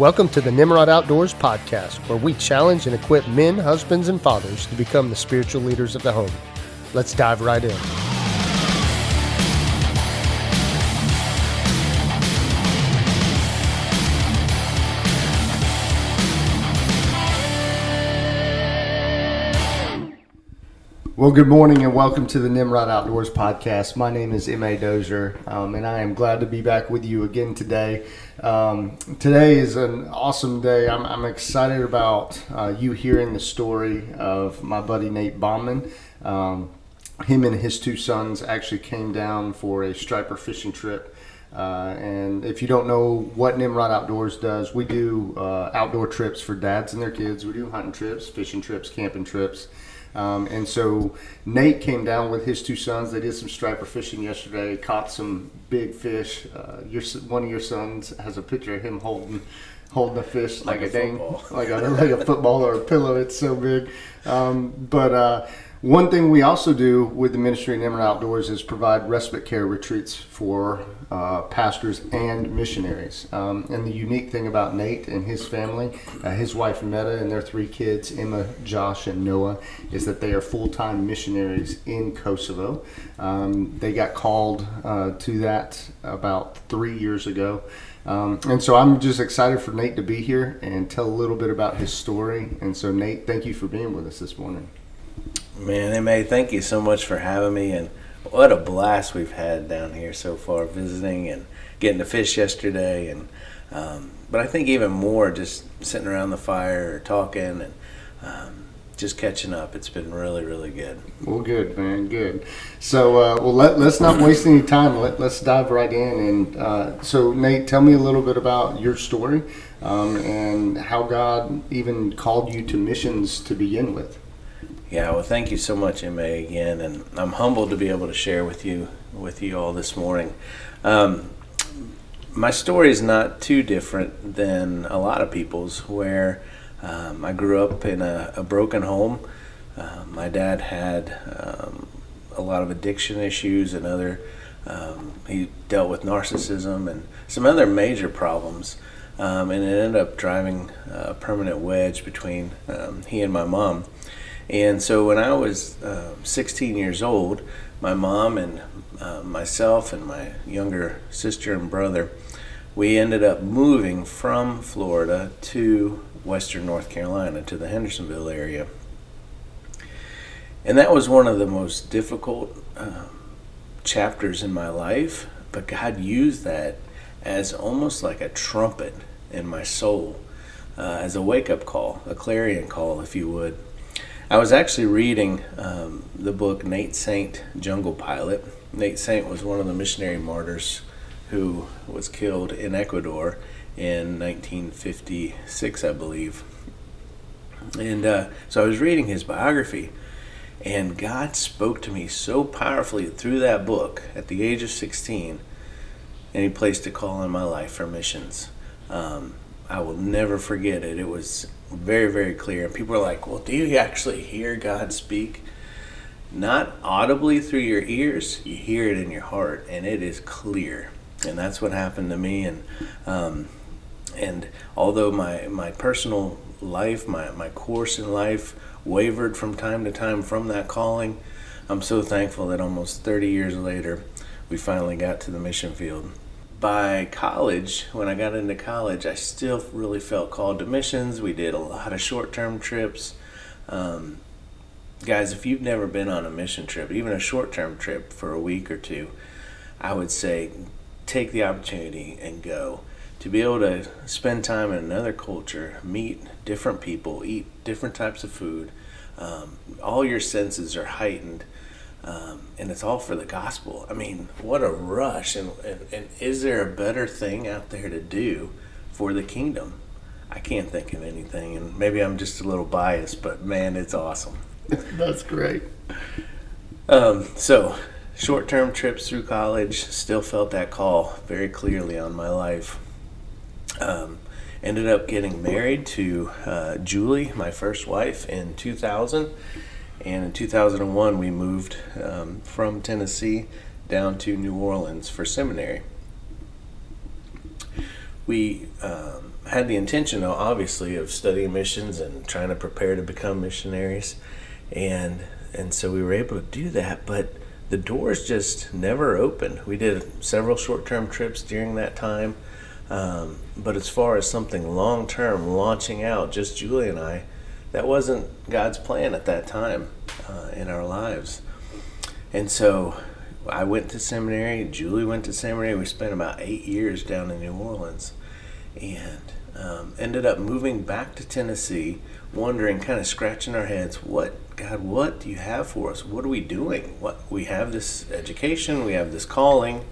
Welcome to the Nimrod Outdoors podcast, where we challenge and equip men, husbands, and fathers to become the spiritual leaders of the home. Let's dive right in. Well, good morning and welcome to the Nimrod Outdoors podcast. My name is M.A. Dozier, um, and I am glad to be back with you again today. Um, today is an awesome day. I'm, I'm excited about uh, you hearing the story of my buddy Nate Bauman. Um, him and his two sons actually came down for a striper fishing trip. Uh, and if you don't know what Nimrod Outdoors does, we do uh, outdoor trips for dads and their kids. We do hunting trips, fishing trips, camping trips. Um, and so Nate came down with his two sons. They did some striper fishing yesterday, caught some big fish. Uh, your one of your sons has a picture of him holding holding a fish like, like a, a dang, like a like a football or a pillow. It's so big. Um, but uh, one thing we also do with the ministry in Nimrod Outdoors is provide respite care retreats for uh, pastors and missionaries. Um, and the unique thing about Nate and his family, uh, his wife Metta and their three kids, Emma, Josh, and Noah, is that they are full time missionaries in Kosovo. Um, they got called uh, to that about three years ago. Um, and so I'm just excited for Nate to be here and tell a little bit about his story. And so, Nate, thank you for being with us this morning. Man, MA, thank you so much for having me. And what a blast we've had down here so far, visiting and getting to fish yesterday. And um, but I think even more just sitting around the fire, talking, and um, just catching up. It's been really, really good. Well, good, man, good. So, uh, well, let, let's not waste any time. Let, let's dive right in. And uh, so, Nate, tell me a little bit about your story um, and how God even called you to missions to begin with. Yeah, well, thank you so much, Ma, again, and I'm humbled to be able to share with you with you all this morning. Um, my story is not too different than a lot of people's, where um, I grew up in a, a broken home. Uh, my dad had um, a lot of addiction issues and other. Um, he dealt with narcissism and some other major problems, um, and it ended up driving a permanent wedge between he and my mom. And so when I was uh, 16 years old, my mom and uh, myself and my younger sister and brother, we ended up moving from Florida to Western North Carolina to the Hendersonville area. And that was one of the most difficult uh, chapters in my life, but God used that as almost like a trumpet in my soul, uh, as a wake up call, a clarion call, if you would. I was actually reading um, the book Nate Saint Jungle Pilot. Nate Saint was one of the missionary martyrs who was killed in Ecuador in 1956, I believe. And uh, so I was reading his biography, and God spoke to me so powerfully through that book at the age of 16, and He placed a call in my life for missions. Um, I will never forget it. It was very, very clear. And people are like, well, do you actually hear God speak? Not audibly through your ears, you hear it in your heart, and it is clear. And that's what happened to me. And um, and although my my personal life, my my course in life wavered from time to time from that calling, I'm so thankful that almost 30 years later, we finally got to the mission field by college, when I got into college, I still really felt called to missions. We did a lot of short term trips. Um, guys, if you've never been on a mission trip, even a short term trip for a week or two, I would say take the opportunity and go. To be able to spend time in another culture, meet different people, eat different types of food, um, all your senses are heightened um, and it's all for the gospel. I mean, what a rush! And, and, and is there a better thing out there to do for the kingdom? I can't think of anything, and maybe I'm just a little biased, but man, it's awesome. That's great. Um, so, short term trips through college, still felt that call very clearly on my life. Um, ended up getting married to uh, Julie, my first wife, in 2000 and in 2001, we moved um, from Tennessee down to New Orleans for seminary. We um, had the intention, though, obviously, of studying missions and trying to prepare to become missionaries, and and so we were able to do that. But the doors just never opened. We did several short-term trips during that time, um, but as far as something long-term, launching out, just Julie and I, that wasn't God's plan at that time uh, in our lives. And so I went to seminary. Julie went to seminary. We spent about eight years down in New Orleans, and um, ended up moving back to Tennessee, wondering, kind of scratching our heads, what God, what do you have for us? What are we doing? What we have this education, we have this calling,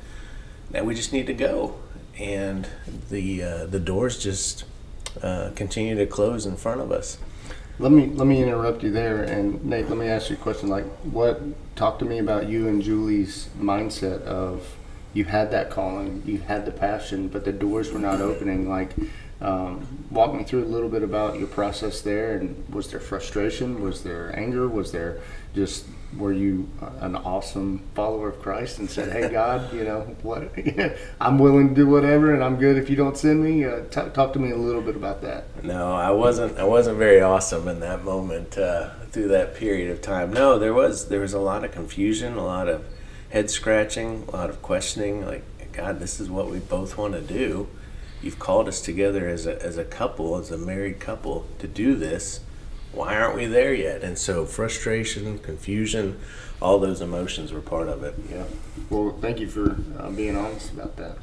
that we just need to go, and the uh, the doors just uh, continue to close in front of us. Let me let me interrupt you there, and Nate, let me ask you a question. Like, what? Talk to me about you and Julie's mindset of you had that calling, you had the passion, but the doors were not opening. Like, um, walk me through a little bit about your process there, and was there frustration? Was there anger? Was there just were you an awesome follower of Christ and said, "Hey God, you know what? I'm willing to do whatever, and I'm good if you don't send me." Uh, t- talk to me a little bit about that. No, I wasn't. I wasn't very awesome in that moment uh, through that period of time. No, there was there was a lot of confusion, a lot of head scratching, a lot of questioning. Like, God, this is what we both want to do you've called us together as a, as a couple, as a married couple, to do this. Why aren't we there yet? And so frustration, confusion, all those emotions were part of it. Yeah. Well, thank you for uh, being honest about that.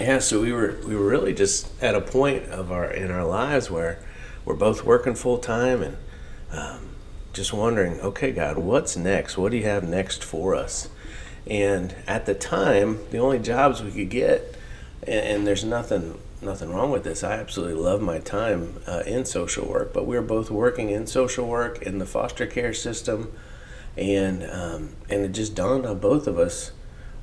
Yeah. So we were we were really just at a point of our in our lives where we're both working full time and um, just wondering, okay, God, what's next? What do you have next for us? And at the time, the only jobs we could get and, and there's nothing nothing wrong with this. I absolutely love my time uh, in social work, but we are both working in social work in the foster care system, and um, and it just dawned on both of us,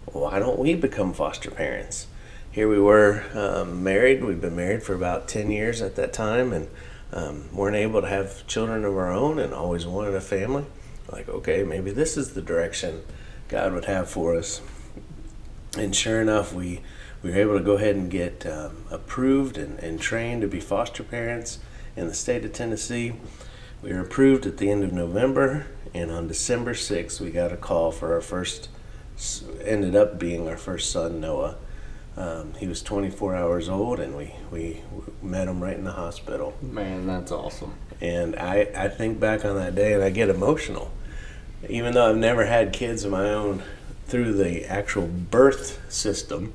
why don't we become foster parents? Here we were um, married. We've been married for about ten years at that time, and um, weren't able to have children of our own, and always wanted a family. Like, okay, maybe this is the direction God would have for us. And sure enough, we we were able to go ahead and get um, approved and, and trained to be foster parents in the state of Tennessee. We were approved at the end of November, and on December 6th, we got a call for our first, ended up being our first son, Noah. Um, he was 24 hours old, and we, we met him right in the hospital. Man, that's awesome. And I, I think back on that day and I get emotional. Even though I've never had kids of my own through the actual birth system,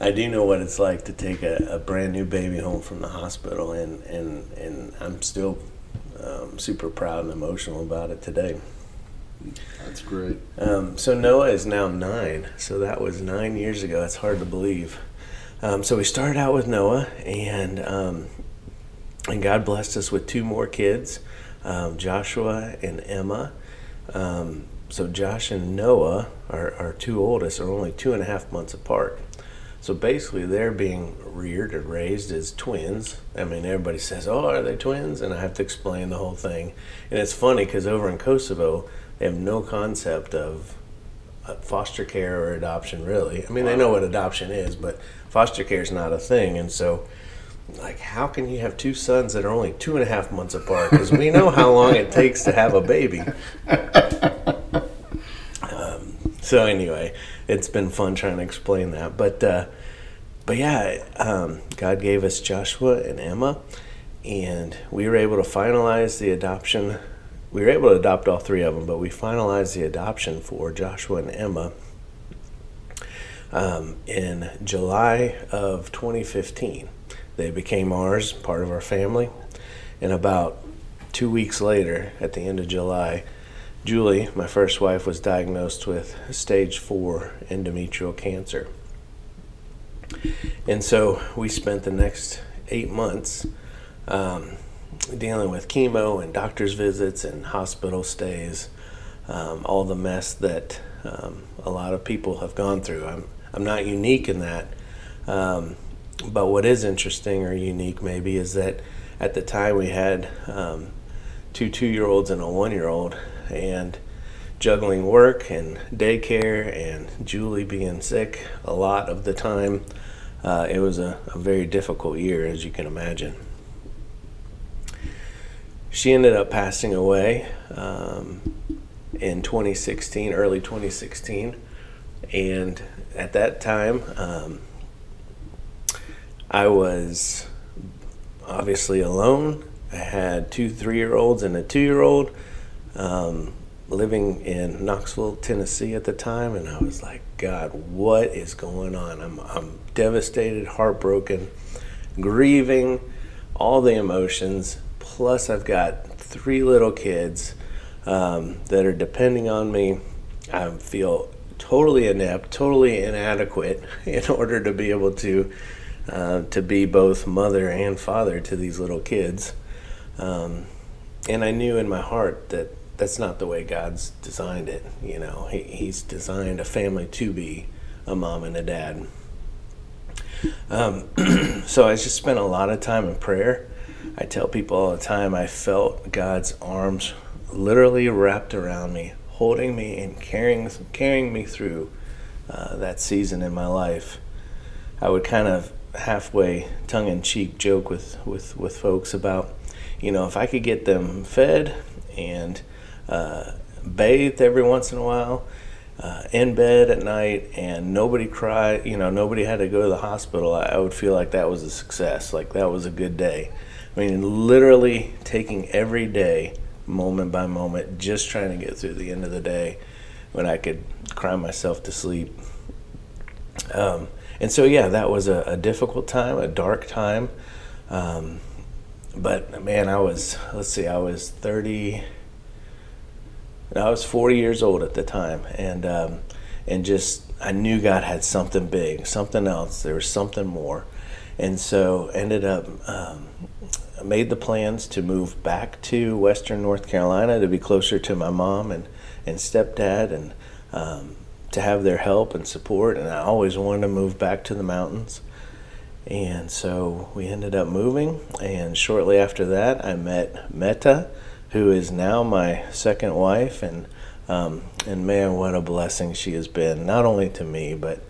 I do know what it's like to take a, a brand new baby home from the hospital, and and and I'm still um, super proud and emotional about it today. That's great. Um, so Noah is now nine. So that was nine years ago. That's hard to believe. Um, so we started out with Noah, and um, and God blessed us with two more kids, um, Joshua and Emma. Um, so Josh and Noah, our, our two oldest, are only two and a half months apart. So basically, they're being reared and raised as twins. I mean, everybody says, "Oh, are they twins?" And I have to explain the whole thing. And it's funny because over in Kosovo, they have no concept of uh, foster care or adoption. Really, I mean, wow. they know what adoption is, but foster care is not a thing. And so, like, how can you have two sons that are only two and a half months apart? Because we know how long it takes to have a baby. Um, so anyway, it's been fun trying to explain that. But uh, but yeah, um, God gave us Joshua and Emma, and we were able to finalize the adoption. We were able to adopt all three of them, but we finalized the adoption for Joshua and Emma um, in July of 2015. They became ours, part of our family, and about two weeks later, at the end of July, Julie, my first wife, was diagnosed with stage four endometrial cancer. And so we spent the next eight months um, dealing with chemo and doctor's visits and hospital stays, um, all the mess that um, a lot of people have gone through. I'm, I'm not unique in that. Um, but what is interesting or unique maybe is that at the time we had um, two two year olds and a one year old and juggling work and daycare and Julie being sick a lot of the time. uh, it was a, a very difficult year, as you can imagine. She ended up passing away um, in 2016, early 2016. And at that time, um, I was obviously alone. I had two three year olds and a two year old um, living in Knoxville, Tennessee at the time. And I was like, God, what is going on? I'm, I'm devastated, heartbroken, grieving, all the emotions. Plus, I've got three little kids um, that are depending on me. I feel totally inept, totally inadequate in order to be able to uh, to be both mother and father to these little kids. Um, and I knew in my heart that that's not the way God's designed it. You know, he, He's designed a family to be a mom and a dad. Um, so I just spent a lot of time in prayer. I tell people all the time I felt God's arms literally wrapped around me, holding me and carrying carrying me through uh, that season in my life. I would kind of halfway tongue in cheek joke with, with, with folks about, you know, if I could get them fed and uh, bathed every once in a while, uh, in bed at night, and nobody cried, you know, nobody had to go to the hospital, I, I would feel like that was a success. Like that was a good day. I mean, literally taking every day, moment by moment, just trying to get through the end of the day when I could cry myself to sleep. Um, and so yeah, that was a, a difficult time, a dark time. Um, but man, I was let's see, I was thirty. I was forty years old at the time, and um, and just I knew God had something big, something else. There was something more, and so ended up. Um, made the plans to move back to Western North Carolina to be closer to my mom and, and stepdad and um, to have their help and support. And I always wanted to move back to the mountains. And so we ended up moving. And shortly after that, I met Metta, who is now my second wife. And, um, and man, what a blessing she has been, not only to me, but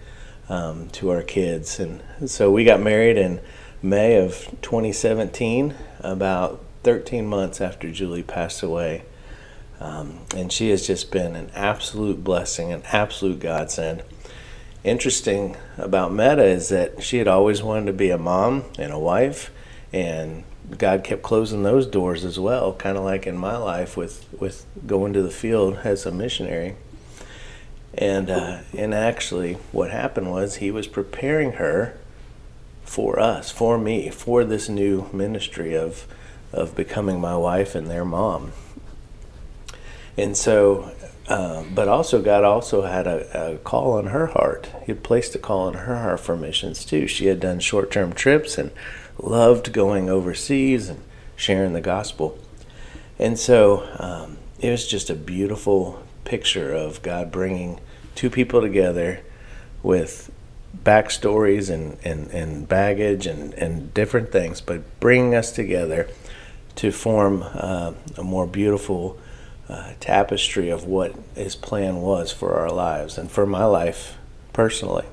um, to our kids. And so we got married in May of 2017, about 13 months after Julie passed away. Um, and she has just been an absolute blessing, an absolute godsend. Interesting about Metta is that she had always wanted to be a mom and a wife, and God kept closing those doors as well, kind of like in my life with, with going to the field as a missionary. And uh, and actually, what happened was he was preparing her for us, for me, for this new ministry of of becoming my wife and their mom and so uh, but also God also had a, a, call on her heart. He had placed a call on her heart for missions too. She had done short-term trips and loved going overseas and sharing the gospel. And so um, it was just a beautiful picture of God bringing two people together with backstories and, and, and baggage and, and different things, but bringing us together to form uh, a more beautiful uh, tapestry of what his plan was for our lives and for my life personally.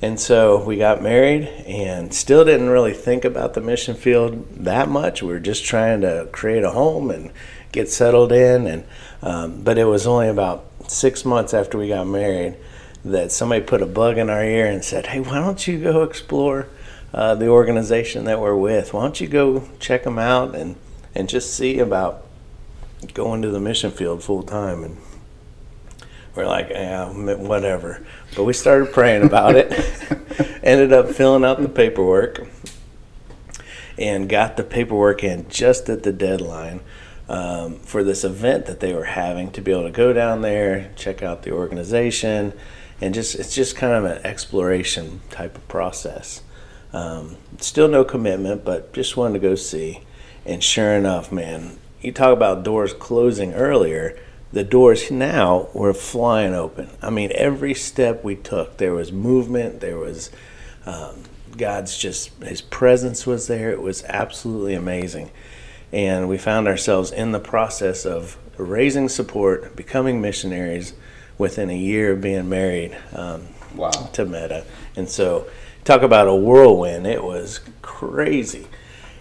And so we got married and still didn't really think about the mission field that much. We were just trying to create a home and get settled in. And um, but it was only about six months after we got married that somebody put a bug in our ear and said, "Hey, why don't you go explore uh, the organization that we're with? Why don't you go check them out and and just see about going to the mission field full time and we're like yeah whatever. But we started praying about it. Ended up filling out the paperwork and got the paperwork in just at the deadline um, for this event that they were having to be able to go down there check out the organization and just it's just kind of an exploration type of process. Um, still no commitment but just wanted to go see. And sure enough man you talk about doors closing earlier, the doors now were flying open. I mean, every step we took, there was movement, there was um, God's just, His presence was there. It was absolutely amazing. And we found ourselves in the process of raising support, becoming missionaries within a year of being married um, wow. to Metta. And so talk about a whirlwind. It was crazy.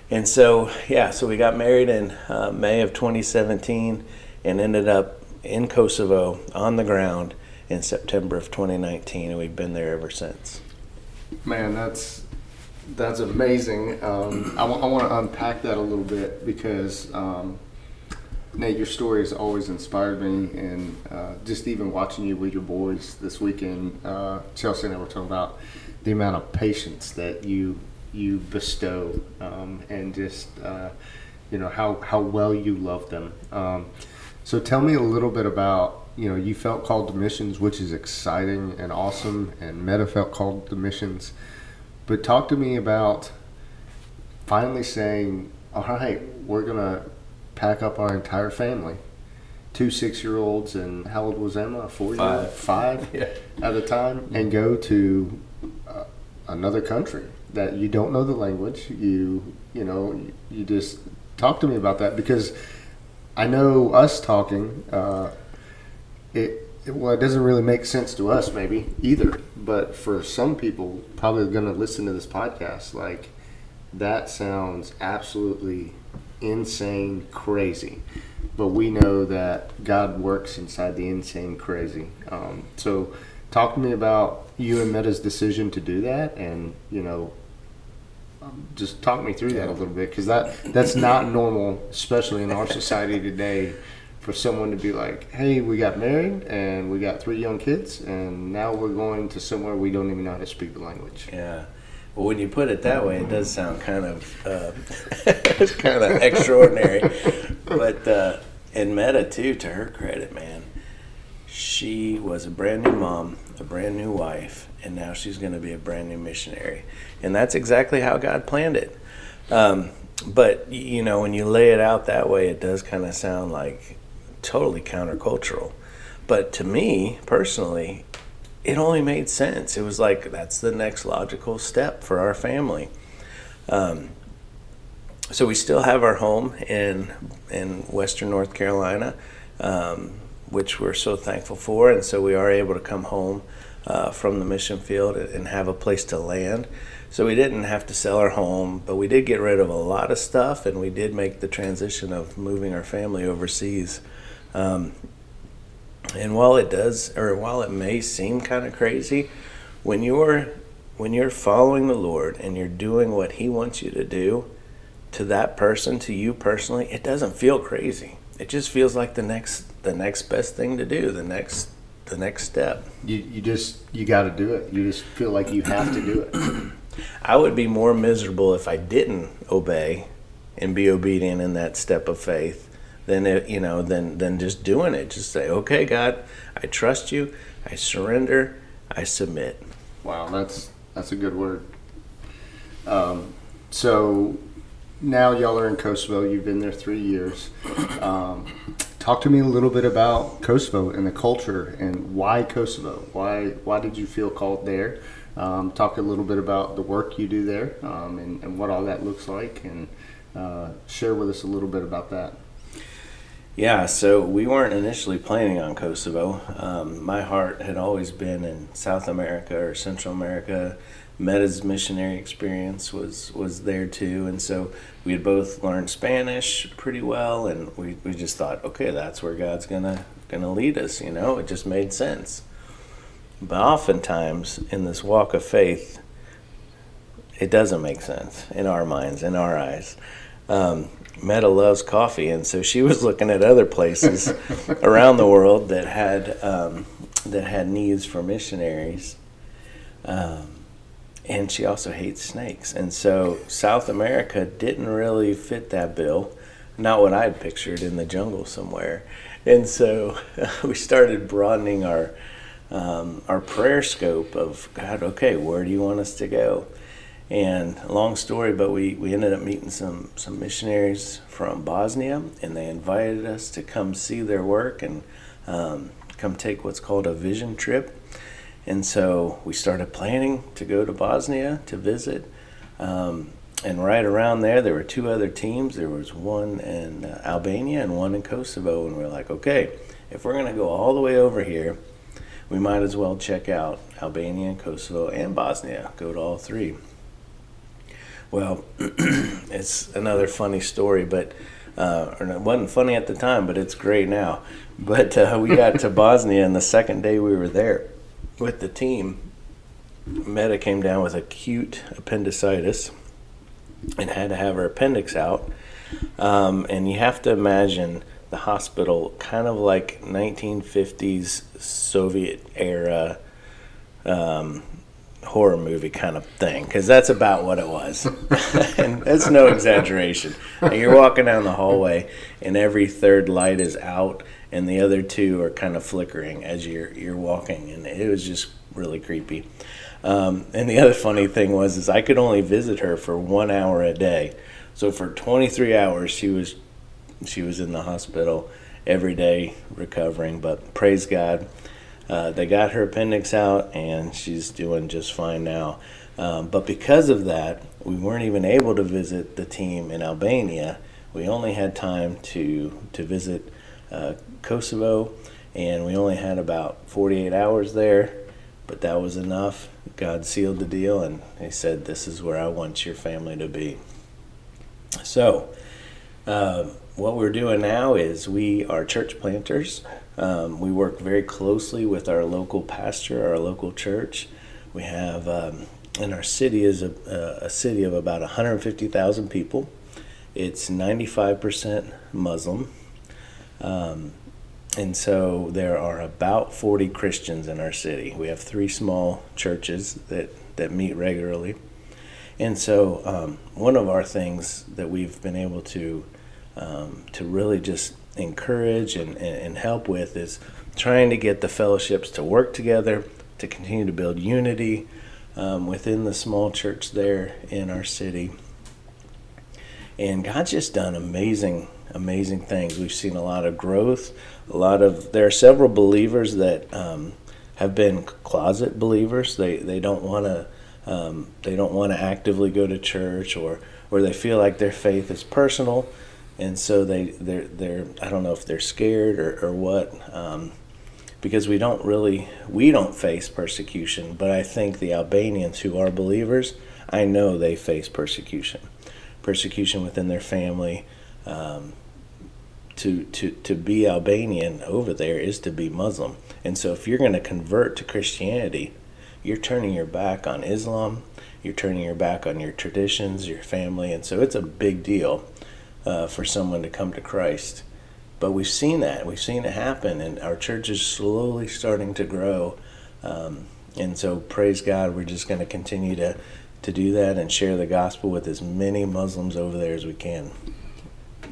And so, yeah, so we got married in uh, May of 2017 and ended up in Kosovo on the ground in September of 2019, and we've been there ever since. Man, that's that's amazing. Um, I, w- I want to unpack that a little bit because um, Nate, your story has always inspired me, and uh, just even watching you with your boys this weekend, uh, Chelsea and I were talking about the amount of patience that you you bestow, um, and just uh, you know how how well you love them. So tell me a little bit about you know you felt called to missions, which is exciting and awesome, and Metta felt called to missions. But talk to me about finally saying, "All right, we're gonna pack up our entire family." Two six-year-olds and how old was Emma? Four Five. five Yeah. at a time, and go to uh, another country that you don't know the language. You you know you just talk to me about that because I know us talking. Uh, it, it well, it doesn't really make sense to us maybe either. But for some people, probably going to listen to this podcast, like that sounds absolutely insane, crazy. But we know that God works inside the insane, crazy. Um, so, talk to me about you and Metta's decision to do that, and you know, just talk me through that a little bit because that that's not normal, especially in our society today, for someone to be like, "Hey, we got married and we got three young kids, and now we're going to somewhere we don't even know how to speak the language." Yeah. Well, when you put it that way, it does sound kind of uh, it's kind of extraordinary. But uh, in Metta too, to her credit, man, she was a brand new mom, a brand new wife, and now she's going to be a brand new missionary, and that's exactly how God planned it. Um, but you know, when you lay it out that way, it does kind of sound like totally countercultural. But to me personally, it only made sense. It was like that's the next logical step for our family. Um, so we still have our home in in Western North Carolina, um, which we're so thankful for, and so we are able to come home uh, from the mission field and have a place to land. So we didn't have to sell our home, but we did get rid of a lot of stuff, and we did make the transition of moving our family overseas. Um, and while it does, or while it may seem kind of crazy, when you're when you're following the Lord and you're doing what He wants you to do, to that person, to you personally, it doesn't feel crazy. It just feels like the next the next best thing to do, the next the next step. You you just you got to do it. You just feel like you have to do it. I would be more miserable if I didn't obey and be obedient in that step of faith than it, you know than than just doing it. Just say, "Okay, God, I trust you. I surrender. I submit." Wow, that's that's a good word. Um, so now y'all are in Kosovo. You've been there three years. Um, talk to me a little bit about Kosovo and the culture and why Kosovo. Why why did you feel called there? Um, talk a little bit about the work you do there um, and, and what all that looks like, and uh, share with us a little bit about that. Yeah, so we weren't initially planning on Kosovo. Um, my heart had always been in South America or Central America. Metta's missionary experience was, was there too, and so we had both learned Spanish pretty well, and we, we just thought, okay, that's where God's gonna gonna lead us. You know, it just made sense. But oftentimes in this walk of faith, it doesn't make sense in our minds, in our eyes. Um, Metta loves coffee, and so she was looking at other places around the world that had um, that had needs for missionaries. Um, and she also hates snakes, and so South America didn't really fit that bill. Not what I'd pictured in the jungle somewhere, and so we started broadening our um, our prayer scope of God. Okay, where do you want us to go? And long story, but we, we ended up meeting some, some missionaries from Bosnia, and they invited us to come see their work and um, come take what's called a vision trip. And so we started planning to go to Bosnia to visit. Um, and right around there, there were two other teams. There was one in uh, Albania and one in Kosovo. And we are like, okay, if we're going to go all the way over here, we might as well check out Albania and Kosovo and Bosnia. Go to all three. Well, it's another funny story, but uh, it wasn't funny at the time, but it's great now. But uh, we got to Bosnia, and the second day we were there with the team, Metta came down with acute appendicitis and had to have her appendix out. Um, and you have to imagine the hospital kind of like 1950s Soviet era um, horror movie kind of thing because that's about what it was. And that's no exaggeration. You're walking down the hallway and every third light is out and the other two are kind of flickering as you're you're walking and it was just really creepy um, and the other funny thing was is i could only visit her for one hour a day so for 23 hours she was she was in the hospital every day recovering but praise god uh, they got her appendix out and she's doing just fine now. Um, but because of that, we weren't even able to visit the team in Albania. We only had time to to visit uh, Kosovo, and we only had about 48 hours there. But that was enough. God sealed the deal, and He said, "This is where I want your family to be." So, uh, what we're doing now is we are church planters. Um, we work very closely with our local pastor, our local church. We have, um, and our city is a, a city of about 150,000 people. It's 95% Muslim. Um, and so there are about 40 Christians in our city. We have three small churches that, that meet regularly. And so um, one of our things that we've been able to um, to really just encourage and, and help with is trying to get the fellowships to work together, to continue to build unity um, within the small church there in our city. And God's just done amazing, amazing things. We've seen a lot of growth, a lot of, there are several believers that um, have been closet believers. They, they don't want to, um, they don't want to actively go to church or, or they feel like their faith is personal and so they they're they're I don't know if they're scared or, or what um, because we don't really we don't face persecution but I think the Albanians who are believers I know they face persecution persecution within their family um, to, to, to be Albanian over there is to be Muslim. And so if you're going to convert to Christianity, you're turning your back on Islam, you're turning your back on your traditions, your family, and so it's a big deal uh, for someone to come to Christ. But we've seen that. We've seen it happen, and our church is slowly starting to grow. Um, and so, praise God, we're just going to continue to, to do that and share the gospel with as many Muslims over there as we can.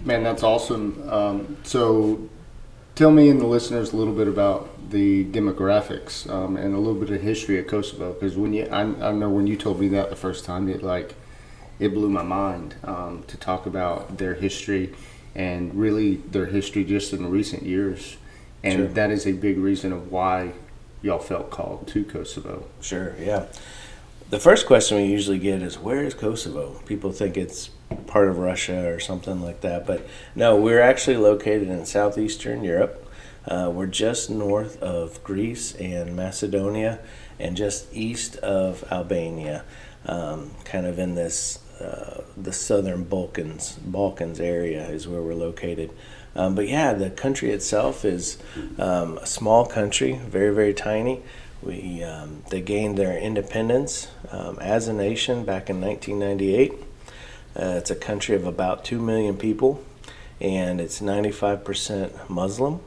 Man, that's awesome. Um, so, tell me and the listeners a little bit about the demographics um, and a little bit of history of Kosovo. Because when you, I, I know when you told me that the first time, it like it blew my mind um, to talk about their history and really their history just in recent years. And sure. that is a big reason of why y'all felt called to Kosovo. Sure, yeah. The first question we usually get is where is Kosovo? People think it's part of Russia or something like that, but no, we're actually located in southeastern Europe. Uh, we're just north of Greece and Macedonia and just east of Albania, um, kind of in this uh, the southern Balkans Balkans area is where we're located. Um, but yeah, the country itself is um, a small country, very very tiny. We um, they gained their independence um, as a nation back in 1998. Uh, it's a country of about two million people, and it's 95% Muslim.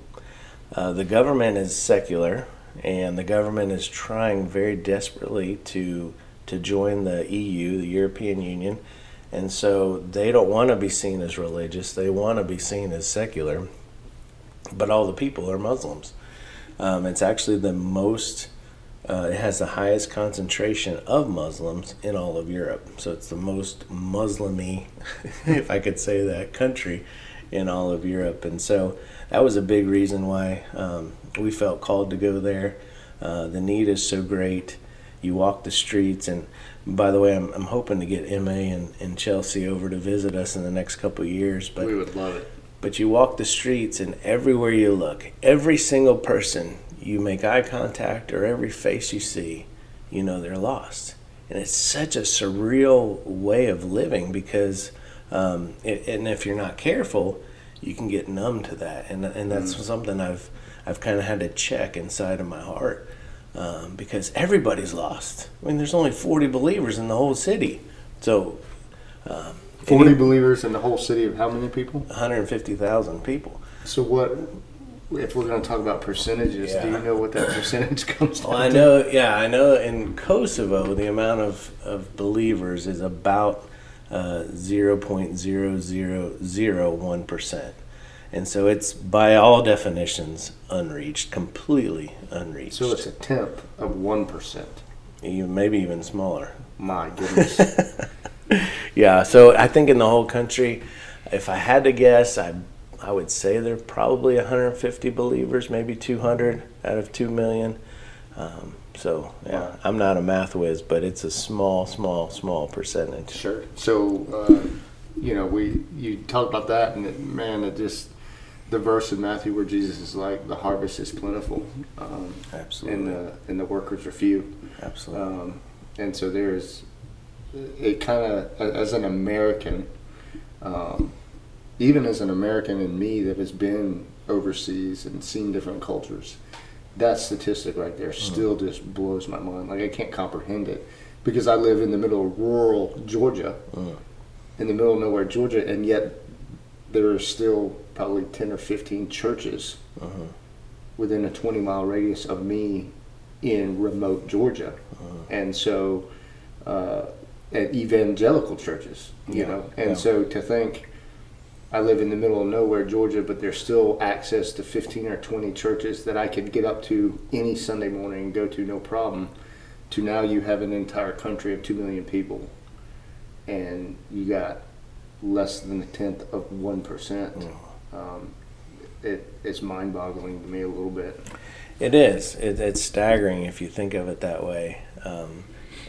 Uh, the government is secular, and the government is trying very desperately to to join the EU, the European Union, and so they don't want to be seen as religious. They want to be seen as secular, but all the people are Muslims. Um, it's actually the most. Uh, it has the highest concentration of Muslims in all of Europe. So it's the most Muslimy, if I could say that, country in all of Europe. And so that was a big reason why um, we felt called to go there. Uh, the need is so great you walk the streets and by the way I'm, I'm hoping to get ma and, and chelsea over to visit us in the next couple years but we would love it but you walk the streets and everywhere you look every single person you make eye contact or every face you see, you know they're lost. And it's such a surreal way of living because, um, it, and if you're not careful, you can get numb to that. And, and that's mm. something I've, I've kind of had to check inside of my heart um, because everybody's lost. I mean, there's only 40 believers in the whole city. So, um, 40 believers in the whole city of how many people? 150,000 people. So, what if we're going to talk about percentages, yeah. do you know what that percentage comes well, I know, yeah, I know in Kosovo, the amount of, of believers is about uh, 0.0001%. And so it's, by all definitions, unreached, completely unreached. So it's a tenth of 1%. Even, maybe even smaller. My goodness. yeah, so I think in the whole country, if I had to guess, I I would say there are probably 150 believers, maybe 200 out of 2 million. Um, so, yeah, I'm not a math whiz, but it's a small, small, small percentage. Sure. So, uh, you know, we you talked about that, and it, man, it just the verse in Matthew where Jesus is like, "The harvest is plentiful, um, absolutely, and the and the workers are few." Absolutely. Um, and so there's it kind of as an American. Um, even as an American in me that has been overseas and seen different cultures, that statistic right there mm-hmm. still mm. just blows my mind. Like I can't comprehend it because I live in the middle of rural Georgia, mm. in the middle of nowhere, Georgia, and yet there are still probably ten or fifteen churches uh-huh. within a twenty mile radius of me in remote Georgia, uh-huh. and so uh, at evangelical churches, you yeah. know, and yeah. so to think I live in the middle of nowhere, Georgia, but there's still access to 15 or 20 churches that I could get up to any Sunday morning and go to no problem. To now, you have an entire country of 2 million people, and you got less than a tenth of 1%. Mm. Um, it, it's mind boggling to me a little bit. It is. It, it's staggering if you think of it that way. Um,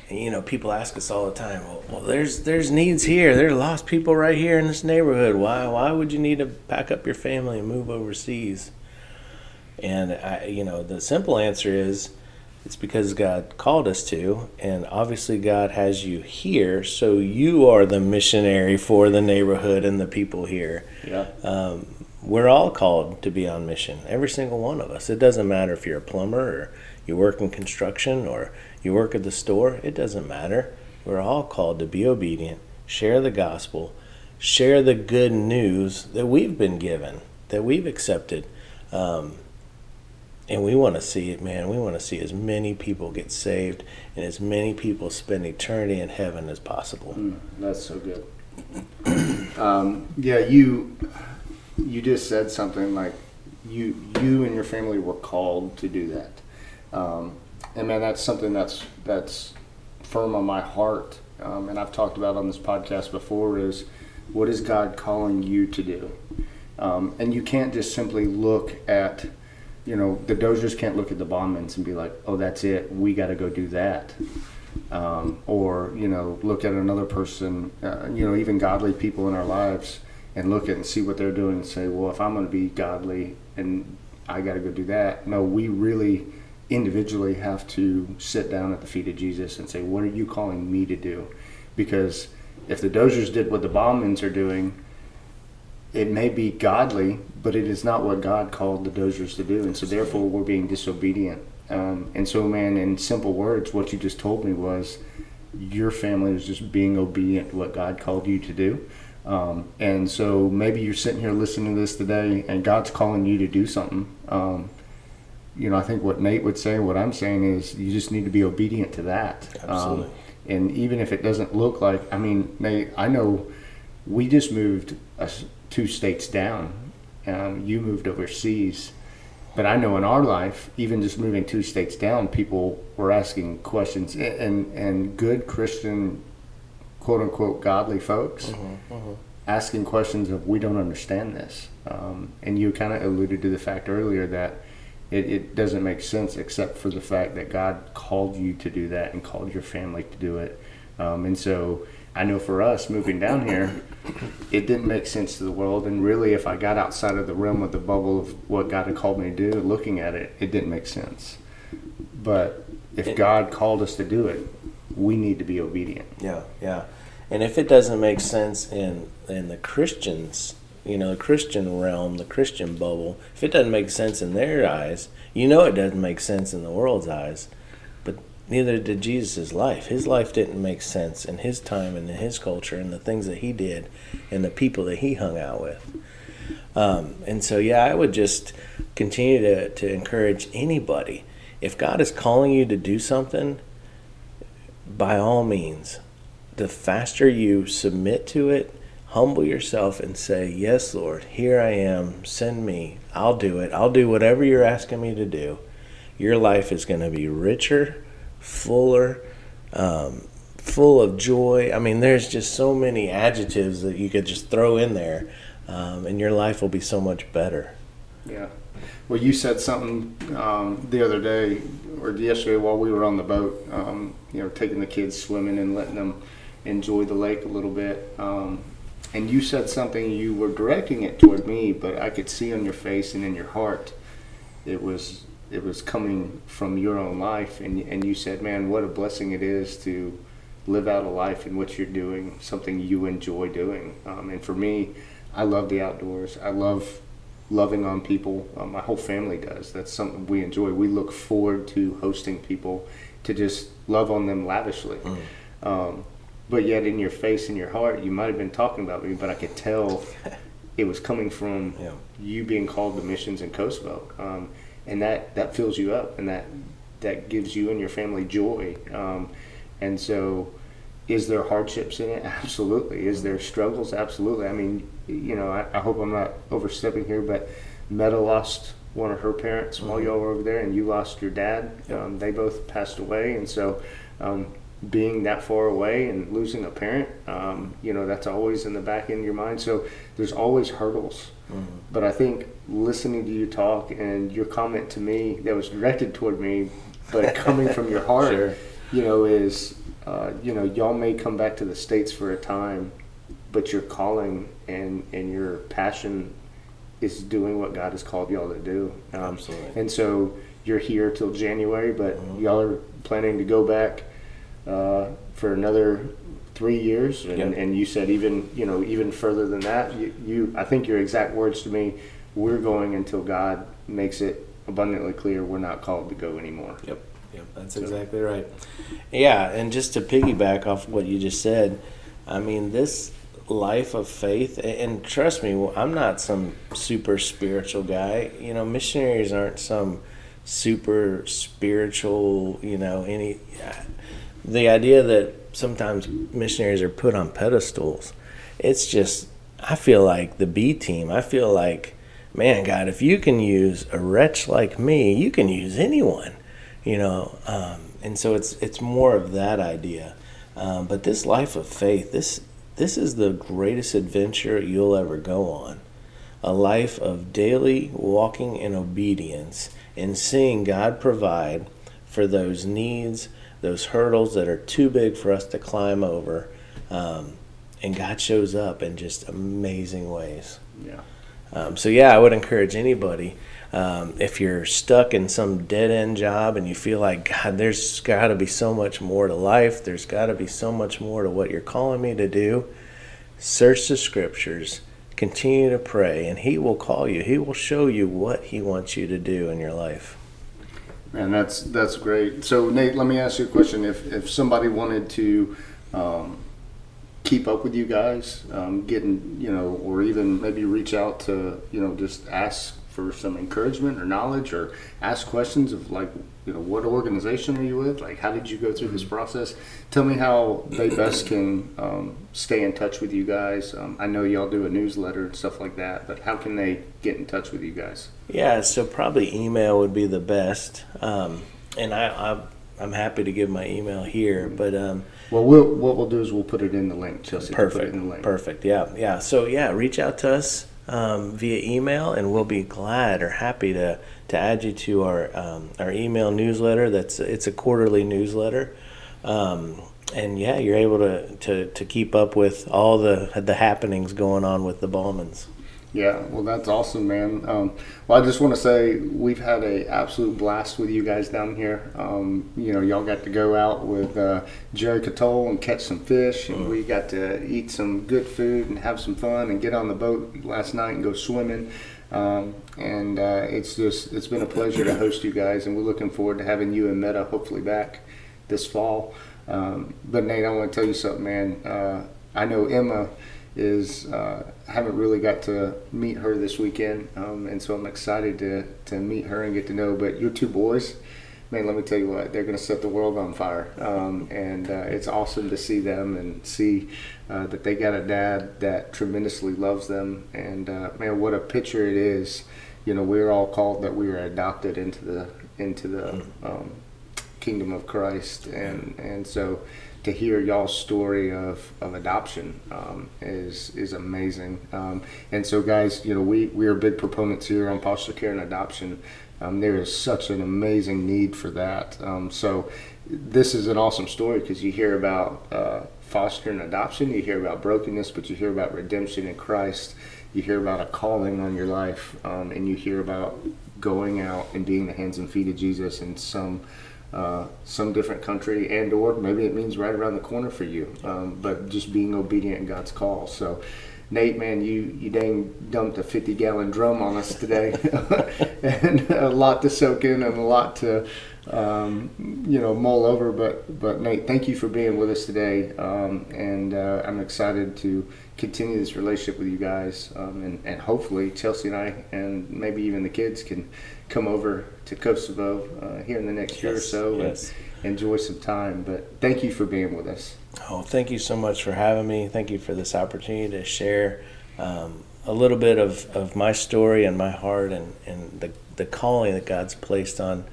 you know, people ask us all the time, well, well, there's there's needs here. There are lost people right here in this neighborhood. Why why would you need to pack up your family and move overseas? And I, you know, the simple answer is, it's because God called us to, and obviously God has you here, so you are the missionary for the neighborhood and the people here. Yeah. Um, we're all called to be on mission. Every single one of us. It doesn't matter if you're a plumber or you work in construction or you work at the store, it doesn't matter. We're all called to be obedient, share the gospel, share the good news that we've been given, that we've accepted. Um, and we want to see it, man. We want to see as many people get saved and as many people spend eternity in heaven as possible. Mm, that's so good. um, yeah, you you just said something like you you and your family were called to do that. Um, and man, that's something that's that's firm on my heart. Um, and I've talked about on this podcast before is what is God calling you to do? Um, and you can't just simply look at, you know, the Doziers can't look at the Baumans and be like, oh, that's it. We got to go do that. Um, or, you know, look at another person, uh, you know, even godly people in our lives and look at and see what they're doing and say, well, if I'm going to be godly and I got to go do that. No, we really individually have to sit down at the feet of Jesus and say, What are you calling me to do? Because if the Doziers did what the Bauman's are doing, it may be godly, but it is not what God called the Doziers to do. And so, therefore, we're being disobedient. Um, and so, man, in simple words, what you just told me was your family is just being obedient to what God called you to do. Um, and so maybe you're sitting here listening to this today and God's calling you to do something. Um, you know, I think what Nate would say, what I'm saying is you just need to be obedient to that. Um, Absolutely. Um, and even if it doesn't look like, I mean, Nate, I know we just moved two states down. Um, you moved overseas. But I know in our life, even just moving two states down, people were asking questions, and and good Christian, quote unquote, godly folks, mm-hmm, mm-hmm. asking questions of we don't understand this. Um, and you kind of alluded to the fact earlier that it, it doesn't make sense except for the fact that God called you to do that and called your family to do it. Um, and so I know for us moving down here, it didn't make sense to the world. And really, if I got outside of the realm of the bubble of what God had called me to do, looking at it, it didn't make sense. But if God called us to do it, we need to be obedient. Yeah, yeah. And if it doesn't make sense in in the Christians, you know, the Christian realm, the Christian bubble, if it doesn't make sense in their eyes, you know it doesn't make sense in the world's eyes. But neither did Jesus' life. His life didn't make sense in his time and in his culture and the things that he did and the people that he hung out with. Um, and so, yeah, I would just continue to, to encourage anybody. If God is calling you to do something, by all means, the faster you submit to it, humble yourself and say, Yes, Lord, here I am, send me, I'll do it, I'll do whatever you're asking me to do. Your life is going to be richer, fuller, um, full of joy. I mean, there's just so many adjectives that you could just throw in there, um, and your life will be so much better. Yeah. Well, you said something um, the other day or yesterday while we were on the boat, um, you know, taking the kids swimming and letting them enjoy the lake a little bit. And you said something, you were directing it toward me, but I could see on your face and in your heart it was it was coming from your own life and and you said, "Man, what a blessing it is to live out a life in what you're doing, something you enjoy doing." Um, and for me, I love the outdoors. I love loving on people. Um, my whole family does. That's something we enjoy. We look forward to hosting people to just love on them lavishly. Mm. Um, but yet, in your face and your heart, you might have been talking about me, but I could tell it was coming from yeah. you being called to missions in Kosovo, um, and that that fills you up, and that that gives you and your family joy. Um, and so, is there hardships in it? Absolutely. Is there struggles? Absolutely. I mean, you know, I, I hope I'm not overstepping here, but Metta lost one of her parents mm-hmm. while y'all were over there, and you lost your dad. Yep. Um, they both passed away, and so um, being that far away and losing a parent, um, you know, that's always in the back end of your mind. So there's always hurdles. Mm-hmm. But I think listening to you talk and your comment to me that was directed toward me, but coming from your heart, sure. you know, is, uh, you know, y'all may come back to the States for a time but your calling and and your passion is doing what God has called y'all to do. Um, Absolutely. And so you're here till January, but mm-hmm. y'all are planning to go back uh, for another three years, and, yep. and, you said even you know even further than that. You, you, I think your exact words to me, we're going until God makes it abundantly clear we're not called to go anymore. Yep. Yep, that's so. exactly right. Yeah, and just to piggyback off what you just said, I mean this life of faith and trust me i'm not some super spiritual guy you know missionaries aren't some super spiritual you know any the idea that sometimes missionaries are put on pedestals it's just i feel like the b team i feel like man god if you can use a wretch like me you can use anyone you know um, and so it's it's more of that idea um, but this life of faith this this is the greatest adventure you'll ever go on. A life of daily walking in obedience and seeing God provide for those needs, those hurdles that are too big for us to climb over. Um, and God shows up in just amazing ways. Yeah. Um, so, yeah, I would encourage anybody um, if you're stuck in some dead end job and you feel like, God, there's got to be so much more to life, there's got to be so much more to what you're calling me to do, search the scriptures, continue to pray, and He will call you. He will show you what He wants you to do in your life. Man, that's that's great. So, Nate, let me ask you a question. If if somebody wanted to um, keep up with you guys, um, getting you know, or even maybe reach out to you know, just ask for some encouragement or knowledge or ask questions of like you know what organization are you with like how did you go through this mm-hmm. process tell me how they best can um, stay in touch with you guys um, i know y'all do a newsletter and stuff like that but how can they get in touch with you guys yeah so probably email would be the best um, and I, I I'm happy to give my email here, but um, well, we'll what we'll do is we'll put it in the link. Chelsea, perfect. in the link. Perfect. Yeah, yeah. So yeah, reach out to us um, via email, and we'll be glad or happy to, to add you to our um, our email newsletter. That's it's a quarterly newsletter, um, and yeah, you're able to, to, to keep up with all the the happenings going on with the Baumans. Yeah, well, that's awesome, man. Um, well, I just want to say we've had a absolute blast with you guys down here. Um, you know, y'all got to go out with uh, Jerry Catole and catch some fish, and we got to eat some good food and have some fun and get on the boat last night and go swimming. Um, and uh, it's just it's been a pleasure to host you guys, and we're looking forward to having you and Metta hopefully back this fall. Um, but Nate, I want to tell you something, man. Uh, I know Emma is uh, haven't really got to meet her this weekend, um, and so I'm excited to to meet her and get to know. But your two boys, man, let me tell you what, they're going to set the world on fire, um, and uh, it's awesome to see them and see uh, that they got a dad that tremendously loves them. And uh, man, what a picture it is! You know, we're all called that we were adopted into the into the um, kingdom of Christ, and and so to hear y'all's story of, of adoption um, is is amazing. Um, and so, guys, you know, we, we are big proponents here on foster care and adoption. Um, there is such an amazing need for that. Um, so, this is an awesome story because you hear about uh, foster and adoption, you hear about brokenness, but you hear about redemption in Christ. You hear about a calling on your life, um, and you hear about going out and being the hands and feet of Jesus in some uh, some different country and or maybe it means right around the corner for you um, but just being obedient in god's call. So nate man you you dang dumped a 50 gallon drum on us today. And a lot to soak in and a lot to um, you know mull over but but nate thank you for being with us today. Um, and uh, i'm excited to continue this relationship with you guys um, and, and hopefully chelsea and i and maybe even the kids can come over to Kosovo uh, here in the next yes, year or so yes. and enjoy some time. But thank you for being with us. Oh, thank you so much for having me. Thank you for this opportunity to share um, a little bit of, of my story and my heart and, and the, the calling that God's placed on,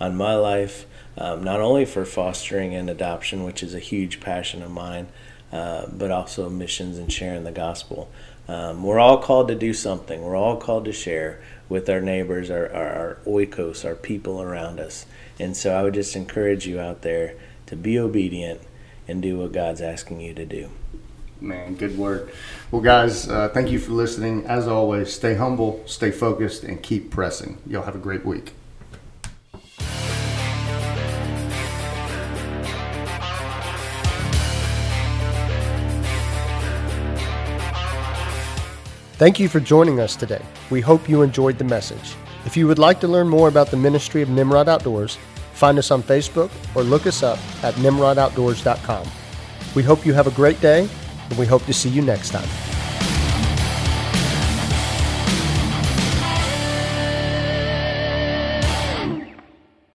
on my life, um, not only for fostering and adoption, which is a huge passion of mine, uh, but also missions and sharing the gospel. Um, we're all called to do something. We're all called to share with our neighbors, our, our, our oikos, our people around us. And so I would just encourage you out there to be obedient and do what God's asking you to do. Man, good word. Well, guys, uh, thank you for listening. As always, stay humble, stay focused, and keep pressing. Y'all have a great week. Thank you for joining us today. We hope you enjoyed the message. If you would like to learn more about the ministry of Nimrod Outdoors, find us on Facebook or look us up at nimrodoutdoors.com. We hope you have a great day, and we hope to see you next time.